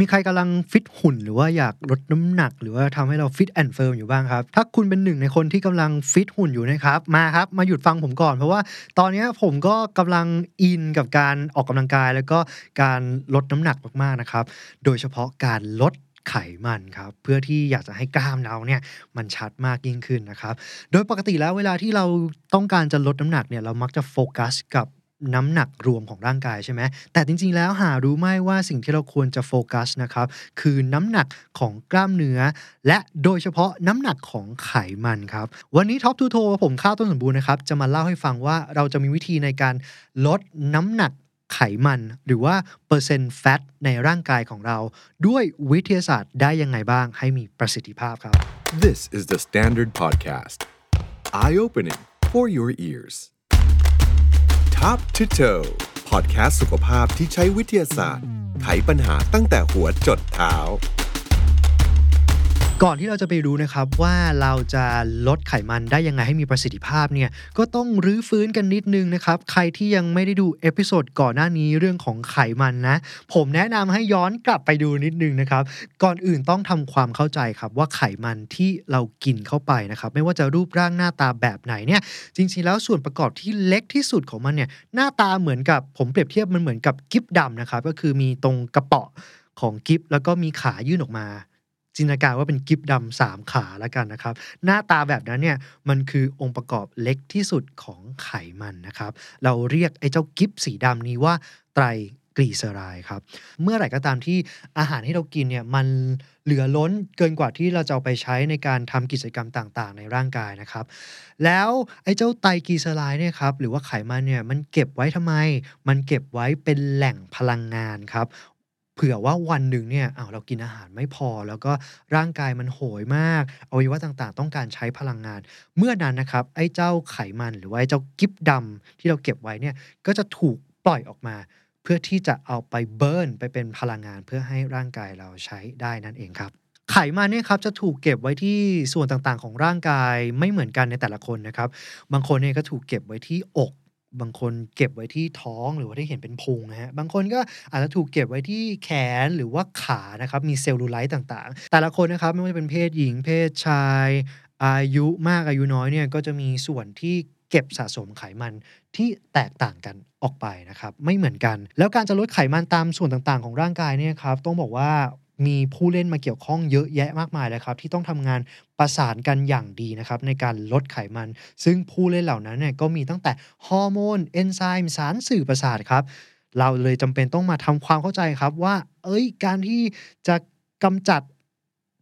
มีใครกำลังฟิตหุ่น หรือว่าอยากลดน้ำหนัก หรือว่าทำให้เรา fit and firm อยู่บ้างครับ ถ้าคุณเป็นหนึ่งในคนที่กำลังฟิตหุ่นอยู่นะครับ มาครับ มาหยุดฟังผมก่อน เพราะว่าตอนนี้ผมก็กำลังอินกับการออกกำลังกาย แล้วก็การลดน้ำหนักมากๆนะครับ โดยเฉพาะการลดไขมันครับเพื่อที่อยากจะให้กล้ามเราเนี่ยมันชัดมากยิ่งขึ้นนะครับ โดยปกติแล้วเวลาที่เราต้องการจะลดน้ำหนักเนี่ยเรามักจะโฟกัสกับ น้ำหนักรวมของร่างกายใช่ไหมแต่จริง ๆ แล้วหารู้ไหมว่าสิ่งที่เราควรจะโฟกัสนะครับคือน้ำหนักของกล้ามเนื้อ และโดยเฉพาะน้ำหนักของไขมันครับ วันนี้ Top to Toe ผมข้าวต้นสมบูรณ์นะครับ จะมาเล่าให้ฟังว่าเราจะมีวิธีในการลดน้ำหนักไขมัน หรือว่าเปอร์เซ็นต์ fat ในร่างกายของเรา ด้วยวิทยาศาสตร์ได้ยังไงบ้างให้มีประสิทธิภาพครับ This is the Standard Podcast. Eye opening for your ears. Top to toe podcast สุขภาพที่ใช้วิทยาศาสตร์ ไขปัญหาตั้งแต่หัวจดเท้า ก่อนที่เราจะไปรู้นะครับว่าเราจะลดไขมันได้ยังไงให้มีประสิทธิภาพเนี่ยก็ต้องรื้อฟื้นกันนิดนึงนะครับ ใครที่ยังไม่ได้ดู episode ก่อนหน้านี้เรื่องของไขมันนะ ผมแนะนำให้ย้อนกลับไปดูนิดนึงนะครับ ก่อนอื่นต้องทำความเข้าใจครับว่าไขมันที่เรากินเข้าไปนะครับ ไม่ว่าจะรูปร่างหน้าตาแบบไหนเนี่ย จริงๆแล้วส่วนประกอบที่เล็กที่สุดของมันเนี่ยหน้าตาเหมือนกับผมเปรียบเทียบมันเหมือนกับกิ๊บดำนะครับก็คือมีตรงกระเป๋อของกิ๊บแล้วก็มีขายื่นออกมา จินตนาการว่าเป็นกิฟดำสามขาแล้วกันนะครับ หน้าตาแบบนั้นเนี่ยมันคือองค์ประกอบเล็กที่สุดของไขมันนะครับ เราเรียกไอ้เจ้ากิฟสีดำนี้ว่าไตรกลีเซอไรด์ครับ เมื่อไหร่ก็ตามที่อาหารที่เรากินเนี่ยมันเหลือล้นเกินกว่าที่เราจะเอาไปใช้ในการทำกิจกรรมต่างๆ ในร่างกายนะครับ แล้วไอ้เจ้าไตรกลีเซอไรด์เนี่ยครับหรือว่าไขมันเนี่ยมันเก็บไว้ทำไม มันเก็บไว้เป็นแหล่งพลังงานครับ เผื่อว่าวันหนึ่งเนี่ยอ้าวเรากินอาหารไม่พอ แล้วก็ร่างกายมันโหยมากอวัยวะต่างๆ ต้องการใช้พลังงาน เมื่อนั้นนะครับไอ้เจ้าไขมันหรือว่าไอ้เจ้ากิฟดำที่เราเก็บไว้เนี่ยก็จะถูกปล่อยออกมา เพื่อที่จะเอาไปเบิร์นไปเป็นพลังงานเพื่อให้ร่างกายเราใช้ได้นั่นเองครับไขมันเนี่ยครับจะถูกเก็บไว้ที่ส่วนต่างๆ ของร่างกายไม่เหมือนกันในแต่ละคนนะครับ บางคนเนี่ยก็ถูกเก็บไว้ที่อก บางคนเก็บไว้ที่ท้องหรือว่าที่เห็นเป็นพุงนะฮะบางคนก็อาจจะถูกเก็บไว้ที่แขนหรือว่าขานะครับมีเซลลูไลท์ต่างๆ แต่ละคนนะครับไม่ว่าจะเป็นเพศหญิงเพศชาย อายุมากอายุน้อยเนี่ยก็จะมีส่วนที่เก็บสะสมไขมันที่แตกต่างกันออกไปนะครับไม่เหมือนกัน แล้วการจะลดไขมันตามส่วนต่างๆ ของร่างกายเนี่ยครับต้องบอกว่า มีผู้เล่นมาเกี่ยวข้องเยอะแยะมากมายเลยครับที่ต้องทำงานประสานกันอย่างดีนะครับในการลดไขมัน ซึ่งผู้เล่นเหล่านั้นเนี่ยก็มีตั้งแต่ฮอร์โมนเอนไซม์สารสื่อประสาทครับ เราเลยจำเป็นต้องมาทำความเข้าใจครับว่า เอ้ย การที่จะกำจัด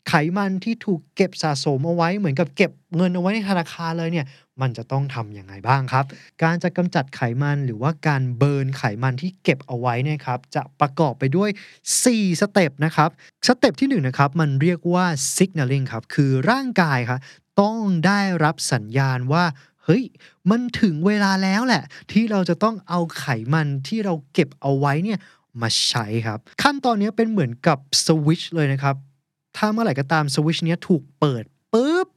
ไขมันที่ถูกเก็บสะสมเอาไว้เหมือนกับเก็บเงินเอาไว้ในธนาคารเลยเนี่ย มันจะต้องทำยังไงบ้างครับ การจะกำจัดไขมันหรือว่าการเบิร์นไขมันที่เก็บเอาไว้เนี่ยครับ จะประกอบไปด้วย 4 step นะครับ step ที่1นึงนะครับ มันเรียกว่า signaling ครับ คือร่างกายครับต้องได้รับสัญญาณว่าเฮ้ย มันถึงเวลาแล้วแหละ ที่เราจะต้องเอาไขมันที่เราเก็บเอาไว้เนี่ยมาใช้ครับ ขั้นตอนนี้เป็นเหมือนกับสวิตช์เลยนะครับ ถ้าเมื่อไหร่ก็ตามสวิตช์เนี้ยถูกเปิดปุ๊บ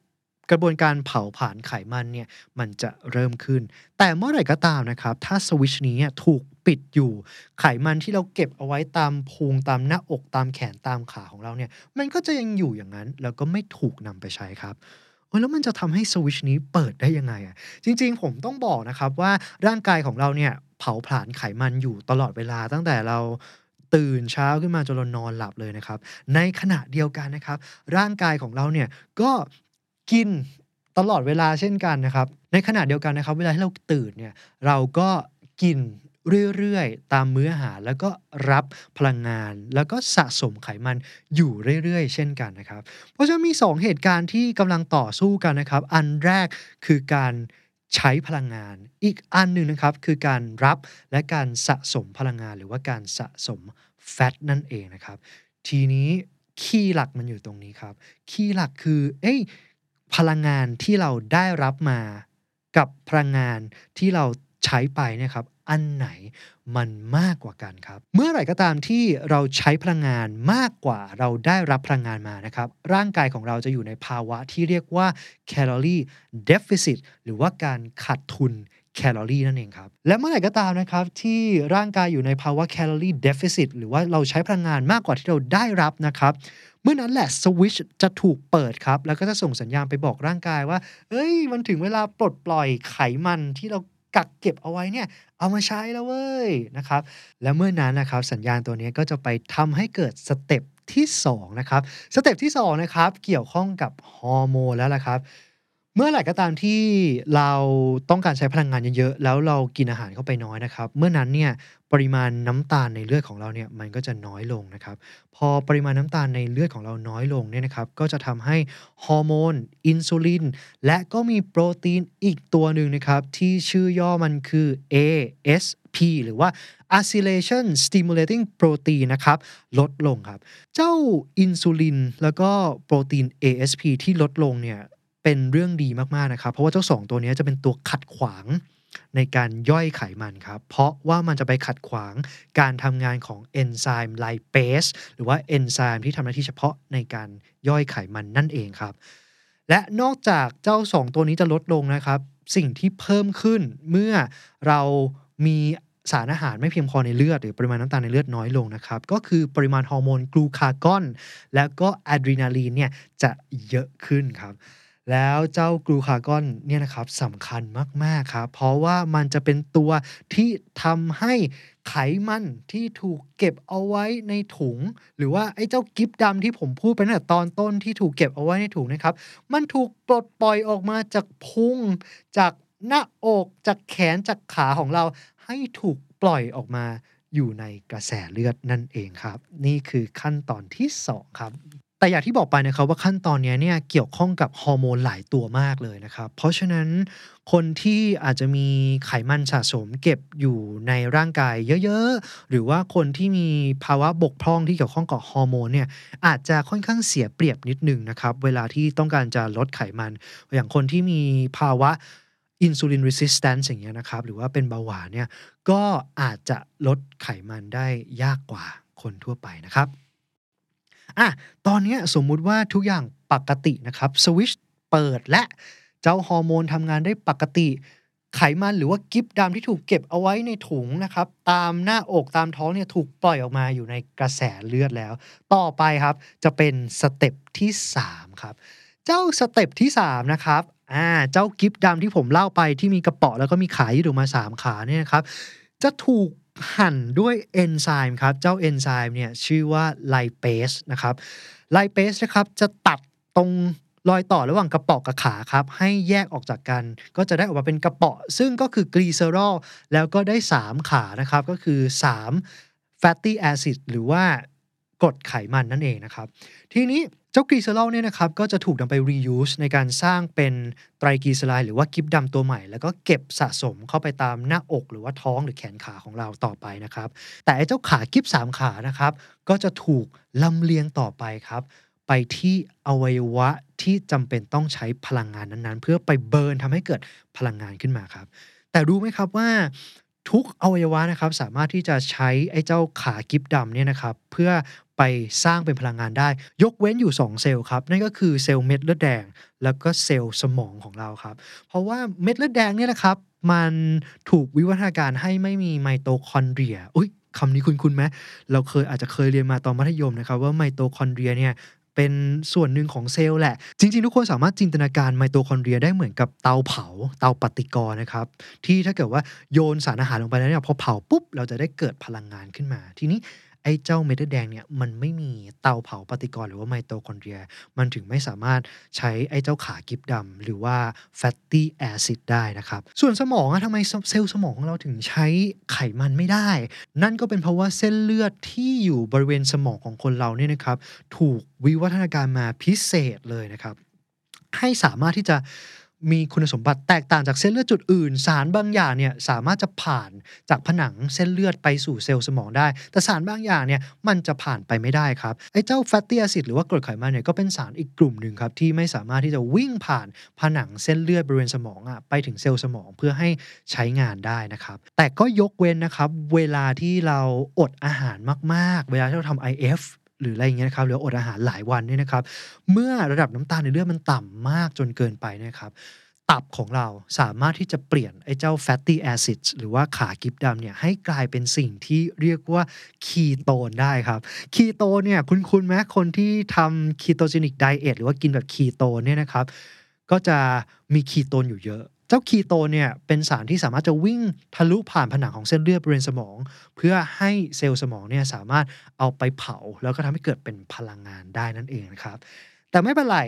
กระบวนการเผาผลาญไขมันเนี่ยมันจะเริ่มขึ้น แต่เมื่อไหร่ก็ตามนะครับ ถ้าสวิตช์นี้ถูกปิดอยู่ ไขมันที่เราเก็บเอาไว้ตามพุงตามหน้าอกตามแขนตามขาของเราเนี่ย มันก็จะยังอยู่อย่างนั้น แล้วก็ไม่ถูกนำไปใช้ครับเออแล้วมันจะทำให้สวิชนี้เปิดได้ยังไงอะจริง ๆ ผมต้องบอกนะครับว่าร่างกายของเราเนี่ยเผาผลาญไขมันอยู่ตลอดเวลาตั้งแต่เราตื่นเช้าขึ้นมาจนเรานอนหลับเลยนะครับ ในขณะเดียวกันนะครับ ร่างกายของเราเนี่ยก็ กินตลอดเวลาเช่นกันนะครับ ในขณะเดียวกันนะครับ เวลาที่เราตื่นเนี่ยเราก็กินเรื่อยๆ ตามมื้ออาหารแล้วก็รับพลังงาน แล้วก็สะสมไขมันอยู่เรื่อยๆ เช่นกันนะครับ เพราะฉะนั้นมี 2 เหตุการณ์ที่กำลังต่อสู้กันนะครับ อันแรกคือการใช้พลังงาน อีกอันหนึ่งนะครับคือการรับและการสะสมพลังงาน หรือว่าการสะสมแฟตนั่นเองนะครับ ทีนี้คีย์หลักมันอยู่ตรงนี้ครับ คีย์หลักคือ เอ้ย พลังงานที่เราได้รับมา กับพลังงานที่เราใช้ไปนะครับอันไหนมันมากกว่ากันครับ เมื่อไหร่ก็ตามที่เราใช้พลังงานมากกว่าเราได้รับพลังงานมานะครับ ร่างกายของเราจะอยู่ในภาวะที่เรียกว่า calorie deficit หรือว่าการขาดทุนแคลอรี่นั่นเองครับ และเมื่อไหร่ก็ตามนะครับที่ร่างกายอยู่ในภาวะแคลอรี่เดฟ i ซิตหรือว่าเราใช้พลังงานมากกว่าที่เราได้รับนะครับ เมื่อนั้นแหละสวิตช์จะถูกเปิดครับ แล้วก็จะส่งสัญญาณไปบอกร่างกายว่า เอ้ย มันถึงเวลาปลดปล่อยไขมันที่เรากักเก็บเอาไว้เนี่ยเอามาใช้แล้วเว้ยนะครับ และเมื่อนั้นนะครับสัญญาณตัวนี้ก็จะไปทำให้เกิด step ที่2นะครับ step ที่2นะครับเกี่ยวข้องกับฮอร์โมนแล้วละครับ เมื่อไหร่ก็ตามที่เราต้องการใช้พลังงานเยอะๆ แล้วเรากินอาหารเข้าไปน้อยนะครับ เมื่อนั้นเนี่ยปริมาณน้ำตาลในเลือดของเราเนี่ยมันก็จะน้อยลงนะครับ พอปริมาณน้ำตาลในเลือดของเราน้อยลงเนี่ยนะครับ ก็จะทำให้ฮอร์โมนอินซูลินและก็มีโปรตีนอีกตัวหนึ่งนะครับ ที่ชื่อย่อมันคือ ASP หรือว่า acylation stimulating protein นะครับ ลดลงครับ เจ้าอินซูลินแล้วก็โปรตีน ASP ที่ลดลงเนี่ย เป็นเรื่องดีมากๆนะครับ เพราะว่าเจ้าสองตัวนี้จะเป็นตัวขัดขวางในการย่อยไขมันครับ เพราะว่ามันจะไปขัดขวางการทำงานของเอนไซม์ไลเปสหรือว่าเอนไซม์ที่ทำหน้าที่เฉพาะในการย่อยไขมันนั่นเองครับ และนอกจากเจ้า 2 ตัวนี้จะลดลงนะครับ สิ่งที่เพิ่มขึ้นเมื่อเรามีสารอาหารไม่เพียงพอในเลือด หรือปริมาณน้ำตาลในเลือดน้อยลงนะครับ ก็คือปริมาณฮอร์โมนกลูคากอน แล้วก็อะดรีนาลีนเนี่ยจะเยอะขึ้นครับ แล้วเจ้ากลูคากอนเนี่ยนะครับสำคัญมาก ๆ ครับ เพราะว่ามันจะเป็นตัวที่ทำให้ไขมันที่ถูกเก็บเอาไว้ในถุง หรือว่าไอ้เจ้ากิฟดำที่ผมพูดไปตั้งแต่ตอนต้นที่ถูกเก็บเอาไว้ในถุงนะครับ มันถูกปลดปล่อยออกมาจากพุง จากหน้าอกจากแขนจากขาของเราให้ถูกปล่อยออกมาอยู่ในกระแสเลือดนั่นเองครับ นี่คือขั้นตอนที่ 2 ครับ แต่อย่างที่บอกไปนะครับว่าขั้นตอนนี้เนี่ยเกี่ยวข้องกับฮอร์โมนหลายตัวมากเลยนะครับ เพราะฉะนั้นคนที่อาจจะมีไขมันสะสมเก็บอยู่ในร่างกายเยอะๆ หรือว่าคนที่มีภาวะบกพร่องที่เกี่ยวข้องกับฮอร์โมนเนี่ยอาจจะค่อนข้างเสียเปรียบนิดนึงนะครับ เวลาที่ต้องการจะลดไขมัน อย่างคนที่มีภาวะ insulin resistance อย่างเงี้ยนะครับ หรือว่าเป็นเบาหวานเนี่ยก็อาจจะลดไขมันได้ยากกว่าคนทั่วไปนะครับ อะตอนนี้สมมุติว่าทุกอย่างปกตินะครับสวิตช์เปิดและเจ้าฮอร์โมนทำงานได้ปกติ ไขมันหรือว่ากิฟดำที่ถูกเก็บเอาไว้ในถุงนะครับ ตามหน้าอกตามท้องเนี่ยถูกปล่อยออกมาอยู่ในกระแสเลือดแล้ว ต่อไปครับ จะเป็น step ที่ 3 ครับ เจ้า step ที่ 3 นะครับอ่าเจ้ากิฟดำที่ผมเล่าไปที่มีกระเป๋อแล้วก็มีขายืดออกมา 3 ขาเนี่ยนะครับจะถูก หั่นด้วยเอนไซม์ครับ เจ้าเอนไซม์เนี่ยชื่อว่าไลเปสนะครับไลเปสนะครับจะตัดตรงรอยต่อระหว่างกระเป๋อกับขาครับ ให้แยกออกจากกัน ก็จะได้ออกมาเป็นกระเป๋อซึ่งก็คือกลีเซอรอลแล้วก็ได้ 3 ขานะครับ ก็คือ 3 fatty acid หรือว่ากรดไขมันนั่นเองนะครับ ทีนี้ เจ้ากลีเซอรอลเนี่ยนะครับก็จะถูกนำไป reuse ในการสร้างเป็นไตรกลีเซอไรหรือว่ากิฟดำตัวใหม่ แล้วก็เก็บสะสมเข้าไปตามหน้าอกหรือว่าท้องหรือแขนขาของเราต่อไปนะครับ แต่ไอเจ้าขากิฟสามขานะครับ ก็จะถูกลำเลียงต่อไปครับ ไปที่อวัยวะที่จำเป็นต้องใช้พลังงานนั้นๆ เพื่อไปเบิร์นทำให้เกิดพลังงานขึ้นมาครับ แต่รู้ไหมครับว่าทุกอวัยวะนะครับสามารถที่จะใช้ไอ้เจ้าขากิฟดำเนี่ยนะครับเพื่อ ไปสร้างเป็นพลังงานได้ ยกเว้นอยู่ 2 เซลล์ครับ นั่นก็คือเซลล์เม็ดเลือดแดง แล้วก็เซลล์สมองของเราครับ เพราะว่าเม็ดเลือดแดงเนี่ยนะครับ มันถูกวิวัฒนาการให้ไม่มีไมโตคอนเดรียอุ้ยคำนี้คุ้นๆไหมเราเคยอาจจะเคยเรียนมาตอนมัธยมนะครับ ว่าไมโตคอนเดรียเนี่ยเป็นส่วนหนึ่งของเซลล์แหละ จริง ๆ ทุกคนสามารถจินตนาการไมโตคอนเดรียได้เหมือนกับเตาเผาเตาปฏิกรณ์นะครับ ที่ถ้าเกิดว่าโยนสารอาหารลงไปแล้วเนี่ยพอเผาปุ๊บ เราจะได้เกิดพลังงานขึ้นมา ทีนี้ ไอ้เจ้าเม็ดเลือดแดงเนี่ยมันไม่มีเตาเผาปฏิกรณ์หรือว่าไมโตคอนเดรีย มันถึงไม่สามารถใช้ไอ้เจ้าขากิ๊บดำหรือว่า fatty acid ได้นะครับ ส่วนสมองอะทำไมเซลล์สมองของเราถึงใช้ไขมันไม่ได้ นั่นก็เป็นเพราะว่าเส้นเลือดที่อยู่บริเวณสมองของคนเราเนี่ยนะครับ ถูกวิวัฒนาการมาพิเศษเลยนะครับ ให้สามารถที่จะ มีคุณสมบัติแตกต่างจากเส้นเลือดจุดอื่น สารบางอย่างเนี่ยสามารถจะผ่านจากผนังเส้นเลือดไปสู่เซลล์สมองได้ แต่สารบางอย่างเนี่ยมันจะผ่านไปไม่ได้ครับไอ้เจ้าแฟตตี้แอซิดหรือว่ากรดไขมันเนี่ยก็เป็นสารอีกกลุ่มหนึ่งครับที่ไม่สามารถที่จะวิ่งผ่านผนังเส้นเลือดบริเวณสมองอะไปถึงเซลล์สมองเพื่อให้ใช้งานได้นะครับแต่ก็ยกเว้นนะครับเวลาที่เราอดอาหารมาก ๆ เวลาที่เราทำ IF หรืออะไรอย่างเงี้ยนะครับหรืออดอาหารหลายวันเนี่ยนะครับ เมื่อระดับน้ำตาลในเลือดมันต่ำมากจนเกินไปนะครับ ตับของเราสามารถที่จะเปลี่ยนไอ้เจ้า fatty acids หรือว่าขากิ๊บดำเนี่ยให้กลายเป็นสิ่งที่เรียกว่าคีโตนได้ครับคีโตนเนี่ยคุ้นๆไหมคนที่ทำ ketogenic diet หรือว่ากินแบบคีโตนเนี่ยนะครับก็จะมีคีโตนอยู่เยอะ เจ้าคีโตนเนี่ยเป็นสารที่สามารถจะวิ่งทะลุผ่านผนังของเส้นเลือดบริเวณสมอง เพื่อให้เซลล์สมองเนี่ยสามารถเอาไปเผา แล้วก็ทำให้เกิดเป็นพลังงานได้นั่นเองนะครับ แต่ไม่เป็นไร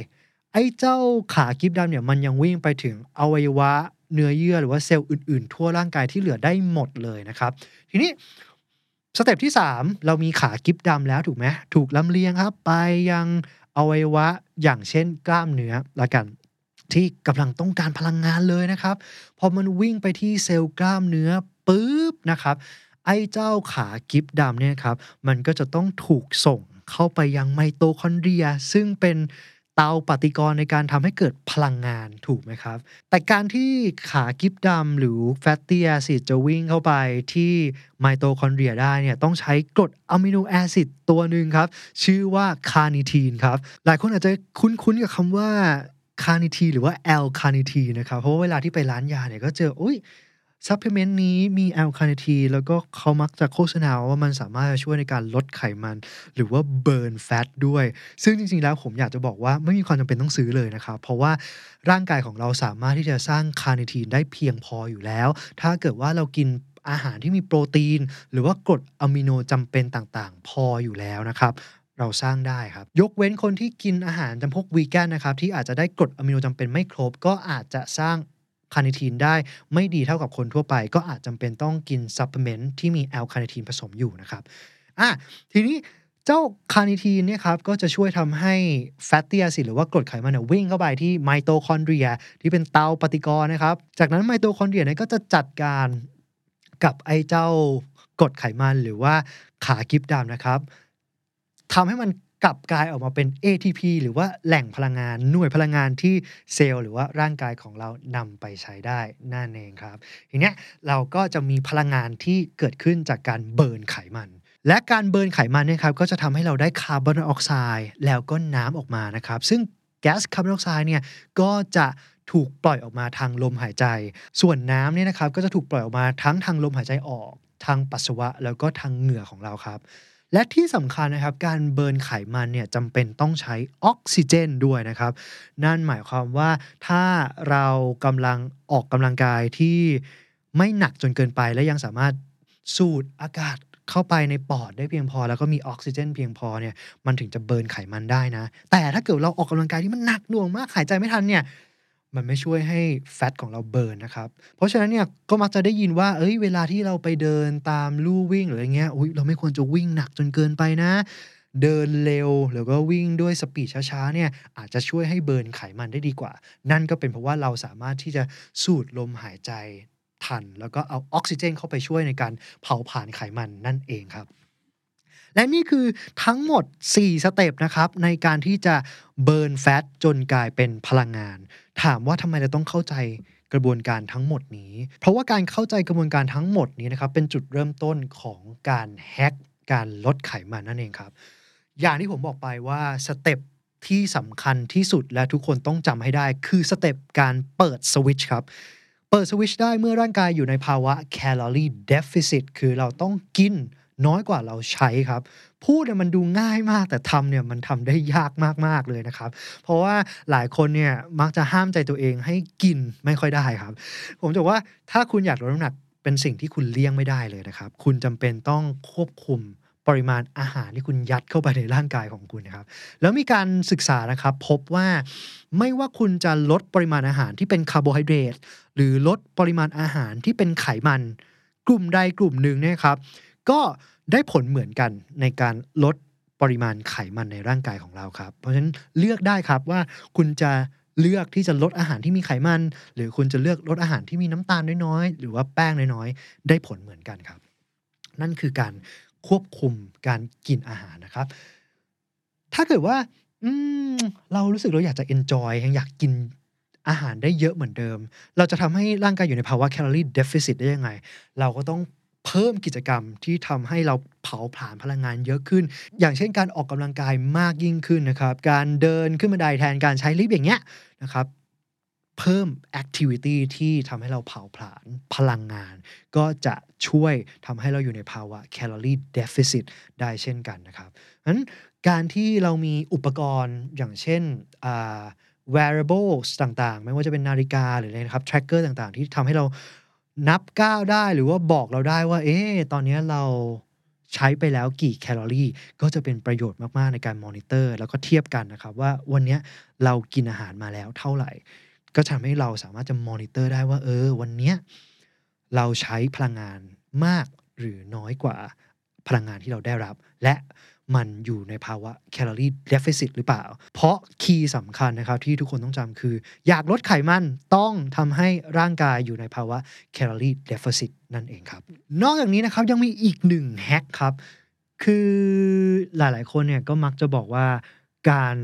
ไอ้เจ้าขากิฟดำเนี่ยมันยังวิ่งไปถึงอวัยวะเนื้อเยื่อหรือว่าเซลล์อื่นๆ ทั่วร่างกายที่เหลือได้หมดเลยนะครับ ทีนี้สเต็ปที่ 3 เรามีขากิฟดำแล้วถูกไหมถูกลำเลียงครับ ไปยังอวัยวะอย่างเช่นกล้ามเนื้อละกัน ที่กำลังต้องการพลังงานเลยนะครับ พอมันวิ่งไปที่เซลล์กล้ามเนื้อปุ๊บนะครับ ไอ้เจ้าขากิฟดำเนี่ยครับ มันก็จะต้องถูกส่งเข้าไปยังไมโตคอนเดรีย ซึ่งเป็นเตาปฏิกรณ์ในการทำให้เกิดพลังงานถูกไหมครับ แต่การที่ขากิ๊บดำหรือ fatty acid จะวิ่งเข้าไปที่ไมโตคอนเดรียได้เนี่ยต้องใช้กรด amino acid ตัวหนึ่งครับ ชื่อว่าคาร์นิทีนครับ หลายคนอาจจะคุ้นๆกับคำว่า คาร์นิทีนหรือว่าแอลคาร์นิทีนนะครับเพราะว่าเวลาที่ไปร้านยาเนี่ยก็เจออุ้ยsupplement นี้มีแอลคาร์นิทีนแล้วก็เขามักจะโฆษณาว่ามันสามารถช่วยในการลดไขมัน หรือว่า burn fat ด้วย ซึ่งจริงๆแล้วผมอยากจะบอกว่าไม่มีความจำเป็นต้องซื้อเลยนะครับ เพราะว่าร่างกายของเราสามารถที่จะสร้างคาร์นิทีนได้เพียงพออยู่แล้ว ถ้าเกิดว่าเรากินอาหารที่มีโปรตีน หรือว่ากรดอะมิโนจำเป็นต่างๆ พออยู่แล้วนะครับ เราสร้างได้ครับ ยกเว้นคนที่กินอาหารจำพวกวีแกนนะครับ ที่อาจจะได้กรดอะมิโนจำเป็นไม่ครบ ก็อาจจะสร้างคาร์นิทีนได้ไม่ดีเท่ากับคนทั่วไป ก็อาจจำเป็นต้องกิน supplement ที่มีแอลคาร์นิทีนผสมอยู่นะครับอะทีนี้เจ้าคาร์นิทีนเนี่ยครับก็จะช่วยทำให้ fatty acid หรือว่ากรดไขมันเนี่ยวิ่งเข้าไปที่ไมโตคอนเดรีย ที่เป็นเตาปฏิกรณ์นะครับ จากนั้นไมโตคอนเดรียเนี่ยก็จะจัดการกับไอ้เจ้ากรดไขมันหรือว่าขากิ๊บดำนะครับ ทำให้มันกลับกลายออกมาเป็น ATP หรือว่าแหล่งพลังงานหน่วยพลังงานที่เซลล์หรือว่าร่างกายของเรานำไปใช้ได้นั่นเองครับ ทีเนี้ยเราก็จะมีพลังงานที่เกิดขึ้นจากการ burn ไขมันและการ burn ไขมันเนี่ยครับก็จะทำให้เราได้คาร์บอนไดออกไซด์แล้วก็น้ำออกมานะครับซึ่งแก๊สคาร์บอนไดออกไซด์เนี่ยก็จะถูกปล่อยออกมาทางลมหายใจ ส่วนน้ำเนี่ยนะครับก็จะถูกปล่อยออกมาทั้งทางลมหายใจออก ทางปัสสาวะแล้วก็ทางเหงื่อของเราครับ และที่สำคัญนะครับการ burn ไขมันเนี่ยจำเป็นต้องใช้ออกซิเจนด้วยนะครับ นั่นหมายความว่าถ้าเรากำลังออกกำลังกายที่ไม่หนักจนเกินไปและยังสามารถสูดอากาศเข้าไปในปอดได้เพียงพอ แล้วก็มีออกซิเจนเพียงพอเนี่ยมันถึงจะเบิร์นไขมันได้นะ แต่ถ้าเกิดเราออกกำลังกายที่มันหนักหน่วงมากหายใจไม่ทันเนี่ย มันไม่ช่วยให้แฟตของเราเบิร์นนะครับ เพราะฉะนั้นเนี่ยก็มักจะได้ยินว่า เอ้ย เวลาที่เราไปเดินตามลู่วิ่งหรืออะไรเงี้ย อุ้ยเราไม่ควรจะวิ่งหนักจนเกินไปนะ เดินเร็วหรือก็วิ่งด้วย speed ช้าๆเนี่ยอาจจะช่วยให้ burn ไขมันได้ดีกว่า นั่นก็เป็นเพราะว่าเราสามารถที่จะสูดลมหายใจทัน แล้วก็เอาออกซิเจนเข้าไปช่วยในการเผาผลาญไขมันนั่นเองครับและนี่คือทั้งหมด 4 step นะครับ ในการที่จะ burn fat จนกลายเป็นพลังงาน ถามว่าทำไมเราต้องเข้าใจกระบวนการทั้งหมดนี้ เพราะว่าการเข้าใจกระบวนการทั้งหมดนี้นะครับเป็นจุดเริ่มต้นของการ hack การลดไขมันนั่นเองครับ อย่างที่ผมบอกไปว่า step ที่สำคัญที่สุดและทุกคนต้องจำให้ได้ คือ step การเปิดสวิตช์ครับ เปิดสวิตช์ได้เมื่อร่างกายอยู่ในภาวะ calorie deficit คือเราต้องกินน้อยกว่าเราใช้ครับ พูดเนี่ยมันดูง่ายมาก แต่ทำเนี่ยมันทำได้ยากมากๆเลยนะครับ เพราะว่าหลายคนเนี่ยมักจะห้ามใจตัวเองให้กินไม่ค่อยได้ครับ ผมจะบอกว่าถ้าคุณอยากลดน้ำหนักเป็นสิ่งที่คุณเลี่ยงไม่ได้เลยนะครับ คุณจำเป็นต้องควบคุมปริมาณอาหารที่คุณยัดเข้าไปในร่างกายของคุณนะครับ แล้วมีการศึกษานะครับพบว่าไม่ว่าคุณจะลดปริมาณอาหารที่เป็นคาร์โบไฮเดรตหรือลดปริมาณอาหารที่เป็นไขมัน กลุ่มใดกลุ่มหนึ่งเนี่ยครับ ก็ ได้ผลเหมือนกันในการลดปริมาณไขมันในร่างกายของเราครับ เพราะฉะนั้นเลือกได้ครับว่าคุณจะเลือกที่จะลดอาหารที่มีไขมัน หรือคุณจะเลือกลดอาหารที่มีน้ำตาลน้อยๆ หรือว่าแป้งน้อยๆ ได้ผลเหมือนกันครับ นั่นคือการควบคุมการกินอาหารนะครับ ถ้าเกิดว่าอืมเรารู้สึกเราอยากจะ enjoy ยังอยากกินอาหารได้เยอะเหมือนเดิม เราจะทำให้ร่างกายอยู่ในภาวะ calorie deficit ได้ยังไง เราก็ต้อง เพิ่มกิจกรรมที่ทำให้เราเผาผลาญพลังงานเยอะขึ้น อย่างเช่นการออกกำลังกายมากยิ่งขึ้นนะครับ การเดินขึ้นบันไดแทนการใช้ลิฟต์อย่างเงี้ยนะครับเพิ่ม activity ที่ทำให้เราเผาผลาญพลังงาน ก็จะช่วยทำให้เราอยู่ในภาวะ calorie deficit ได้เช่นกันนะครับนั้นการที่เรามีอุปกรณ์อย่างเช่น wearables ต่างๆ ไม่ว่าจะเป็นนาฬิกาหรืออะไรนะครับ tracker ต่างๆ ที่ทำให้เรา นับก้าวได้หรือว่าบอกเราได้ว่า เอ๊ะตอนนี้เราใช้ไปแล้วกี่แคลอรี่ ก็จะเป็นประโยชน์มาก ๆ ในการมอนิเตอร์ แล้วก็เทียบกันนะครับ ว่าวันนี้เรากินอาหารมาแล้วเท่าไหร่ ก็ทำให้เราสามารถจะมอนิเตอร์ได้ว่า เออ วันนี้เราใช้พลังงานมากหรือน้อยกว่าพลังงานที่เราได้รับ และ มันอยู่ในภาวะ calorie deficit หรือเปล่า เพราะ key สำคัญนะครับที่ทุกคนต้องจำคือ อยากลดไขมันต้องทำให้ร่างกายอยู่ในภาวะcalorie deficit นั่นเองครับ นอกจากนี้นะครับยังมีอีกหนึ่ง hack ครับ คือหลายๆ คนเนี่ยก็มักจะบอกว่าการ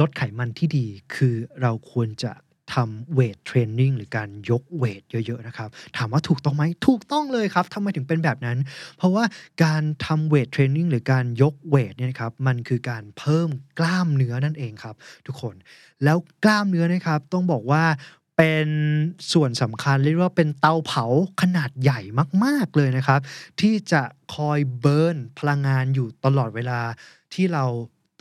ลดไขมันที่ดีคือเราควรจะ ทำ weight training หรือการยก weight เยอะๆนะครับ ถามว่าถูกต้องไหมถูกต้องเลยครับทำไมถึงเป็นแบบนั้น เพราะว่าการทำ weight training หรือการยก weight เนี่ยครับมันคือการเพิ่มกล้ามเนื้อนั่นเองครับ ทุกคนแล้วกล้ามเนื้อนะครับต้องบอกว่าเป็นส่วนสำคัญเรียกว่าเป็นเตาเผาขนาดใหญ่มาก ๆเลยนะครับ ที่จะคอยเบิร์นพลังงานอยู่ตลอดเวลาที่เรา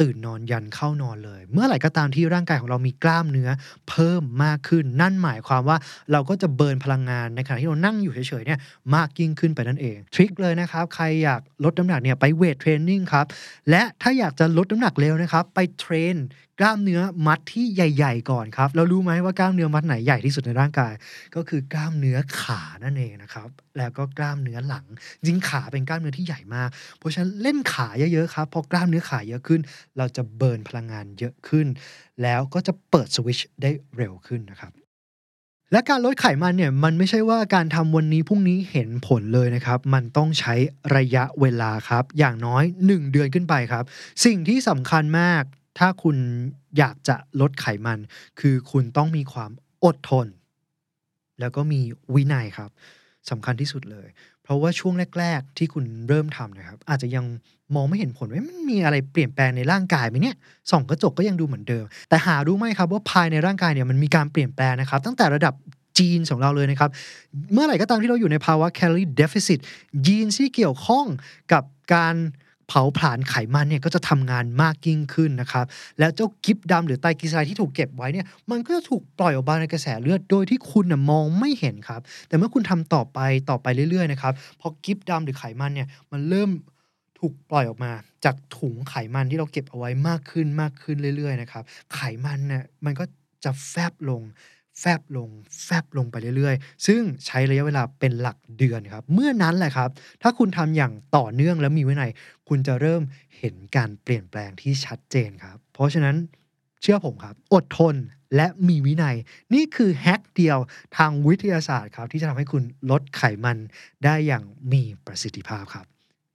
ตื่นนอนยันเข้านอนเลย เมื่อไหร่ก็ตามที่ร่างกายของเรามีกล้ามเนื้อเพิ่มมากขึ้น นั่นหมายความว่าเราก็จะเบิร์นพลังงานในขณะที่เรานั่งอยู่เฉยๆเนี่ยมากยิ่งขึ้นไปนั่นเอง ทริคเลยนะครับ ใครอยากลดน้ำหนักเนี่ยไปเวทเทรนนิ่งครับ และถ้าอยากจะลดน้ำหนักเร็วนะครับ ไปเทรนกล้ามเนื้อมัดที่ใหญ่ ๆ ก่อนครับ เรารู้ไหมว่ากล้ามเนื้อมัดไหนใหญ่ที่สุดในร่างกาย ก็คือกล้ามเนื้อขานั่นเองนะครับ แล้วก็กล้ามเนื้อหลังจริงขาเป็นกล้ามเนื้อที่ใหญ่มาก เพราะฉะนั้นเล่นขาเยอะๆครับ พอกล้ามเนื้อขาเยอะขึ้น เราจะเบิร์นพลังงานเยอะขึ้น แล้วก็จะเปิดสวิตช์ได้เร็วขึ้นนะครับและการลดไขมันเนี่ยมันไม่ใช่ว่าการทำวันนี้พรุ่งนี้เห็นผลเลยนะครับ มันต้องใช้ระยะเวลาครับ อย่างน้อย 1 เดือนขึ้นไปครับ สิ่งที่สำคัญมาก ถ้าคุณอยากจะลดไขมัน คือคุณต้องมีความอดทน แล้วก็มีวินัยครับสำคัญที่สุดเลย เพราะว่าช่วงแรก ๆ ที่คุณเริ่มทำนะครับ อาจจะยังมองไม่เห็นผลว่ามันมีอะไรเปลี่ยนแปลงในร่างกายไหมเนี่ยส่องกระจกก็ยังดูเหมือนเดิม แต่หารู้ไหมครับว่าภายในร่างกายเนี่ยมันมีการเปลี่ยนแปลงนะครับ ตั้งแต่ระดับจีนของเราเลยนะครับ เมื่อไหร่ก็ตามที่เราอยู่ในภาวะ calorie deficit ยีนที่เกี่ยวข้องกับการ เผาผลาญไขมันเนี่ยก็จะทำงานมากยิ่งขึ้นนะครับ แล้วเจ้ากิฟดำหรือไตรกลีเซอไรด์ที่ถูกเก็บไว้เนี่ยมันก็จะถูกปล่อยออกมาในกระแสเลือดโดยที่คุณนะมองไม่เห็นครับ แต่เมื่อคุณทำต่อไปต่อไปเรื่อยๆนะครับพอกิฟดำหรือไขมันเนี่ยมันเริ่มถูกปล่อยออกมาจากถุงไขมันที่เราเก็บเอาไว้มากขึ้นมากขึ้นเรื่อยๆนะครับไขมันเนี่ยมันก็จะแฟบลง แฟบลงแฟบลงไปเรื่อยๆ ซึ่งใช้ระยะเวลาเป็นหลักเดือนครับ เมื่อนั้นแหละครับ ถ้าคุณทำอย่างต่อเนื่องและมีวินัย คุณจะเริ่มเห็นการเปลี่ยนแปลงที่ชัดเจนครับ เพราะฉะนั้นเชื่อผมครับ อดทนและมีวินัย นี่คือแฮกเดียวทางวิทยาศาสตร์ครับ ที่จะทำให้คุณลดไขมันได้อย่างมีประสิทธิภาพครับ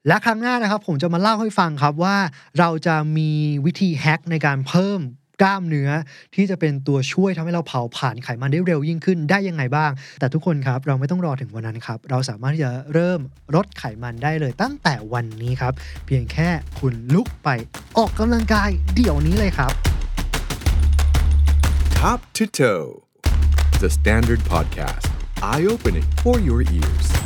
และครั้งหน้านะครับ ผมจะมาเล่าให้ฟังครับว่าเราจะมีวิธีแฮกในการเพิ่ม กล้ามเนื้อที่จะเป็นตัวช่วยทำให้เราเผาผ่านไขมันได้เร็วยิ่งขึ้นได้ยังไงบ้าง แต่ทุกคนครับเราไม่ต้องรอถึงวันนั้นครับ เราสามารถที่จะเริ่มลดไขมันได้เลยตั้งแต่วันนี้ครับ เพียงแค่คุณลุกไปออกกำลังกายเดี๋ยวนี้เลยครับ Top to Toe, the Standard Podcast, eye opening for your ears.